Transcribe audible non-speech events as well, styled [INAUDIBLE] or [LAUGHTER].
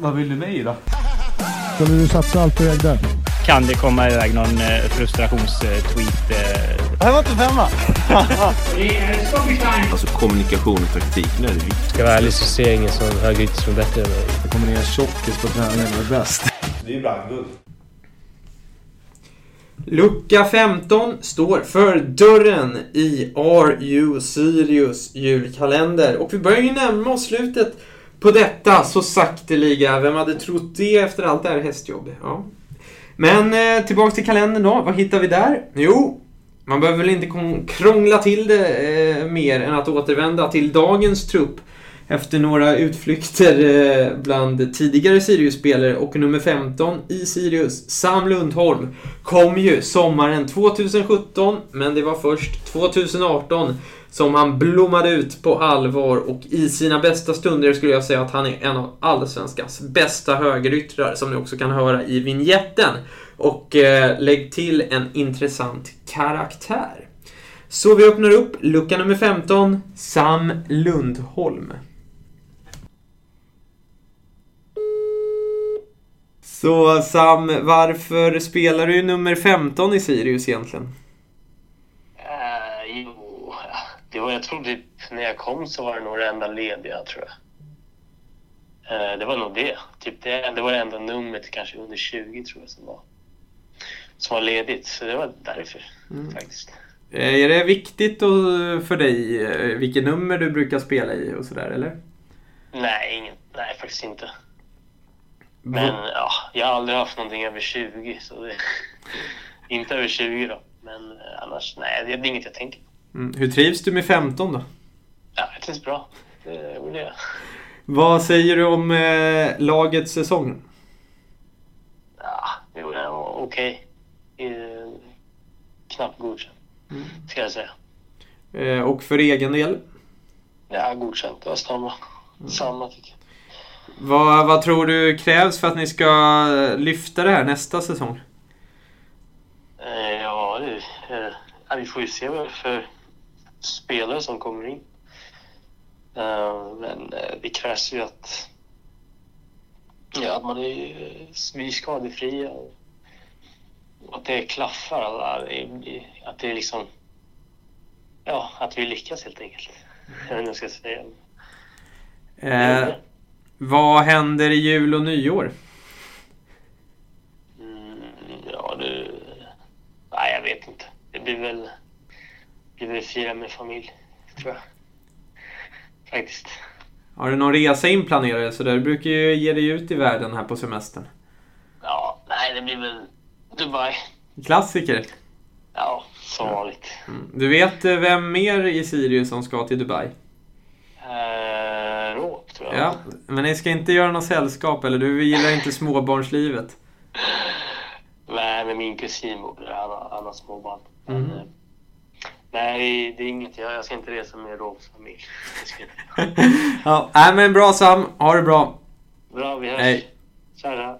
Vad vill du med i då? Skulle du satsa allt på ägde? Kan det komma iväg någon eh, frustrationstweet? Eh? Det här var inte femma! [LAUGHS] Alltså kommunikation och taktik, nu är det viktigt. Ska jag vara ärlig så ser jag ingen som högerytter som är bättre än mig. Det kommer ner en tjockis på träningen och är bäst. Det är ju brandguld. Lucka 15 står för dörren i RU Sirius julkalender. Och vi börjar ju närma oss slutet på detta så sakteliga. Vem hade trott det efter allt det här hästjobbet? Ja. Men eh, tillbaks till kalendern då. Vad hittar vi där? Jo, man behöver väl inte krångla till det eh, mer än att återvända till dagens trupp efter några utflykter eh, bland tidigare Sirius-spelare och nummer 15 i Sirius, Sam Lundholm, kom ju sommaren 2017, men det var först 2018 som han blommade ut på allvar och i sina bästa stunder skulle jag säga att han är en av allsvenskans bästa högeryttrar som ni också kan höra i vignetten. Och eh, lägg till en intressant karaktär. Så vi öppnar upp lucka nummer 15, Sam Lundholm. Så Sam, varför spelar du nummer 15 i Sirius egentligen? Uh, jo, det var, jag tror typ när jag kom så var det nog det enda lediga tror jag. Eh, det var nog det. Typ det, det var det enda numret kanske under 20 tror jag som var, som var ledigt. Så det var därför faktiskt. Eh, Är det viktigt för dig vilket nummer du brukar spela i och sådär eller? Nej, ingen, nej faktiskt inte. Men ja, jag har aldrig haft någonting över 20 så det, [LAUGHS] inte över 20 då. Men eh, annars, nej det är inget jag tänker på. Mm. Hur trivs du med 15 då? Ja, det känns bra. Det gjorde jag. Vad säger du om eh, lagets säsong? Ja, det jag okej. Eh, Knappt godkänt, ska jag säga. Eh, och för egen del? Ja, godkänt. Det var samma. Samma tycker jag. Vad, vad tror du krävs för att ni ska lyfta det här nästa säsong? Eh, ja, det, eh, ja, vi får ju se vad för spelare som kommer in. Eh, men det krävs ju att, ja, att man är, och att det klaffar. Att det är liksom, ja, att vi lyckas helt enkelt. Jag vet inte vad jag ska säga. Eh, vad händer i jul och nyår? Mm, ja, du... Nej, jag vet inte. Det blir väl... Det blir väl fira med familj, tror jag. Faktiskt. Har du någon resa inplanerad? Så där? Du brukar ju ge dig ut i världen här på semestern. Ja, nej, det blir väl Dubai. Klassiker. Ja, som vanligt. Mm. Du vet eh, vem mer i Sirius som ska till Dubai? Tror jag. Ja, men ni ska inte göra något sällskap eller? Du gillar inte småbarnslivet? Nej, men min kusin bor där. Han har, han har småbarn. Men, eh, nej, det är inget. Jag, jag ska inte resa med Råps familj. Det ska jag inte. Ja, nej men bra Sam. Ha det bra. Bra, vi hörs. Hej. Tja, tja.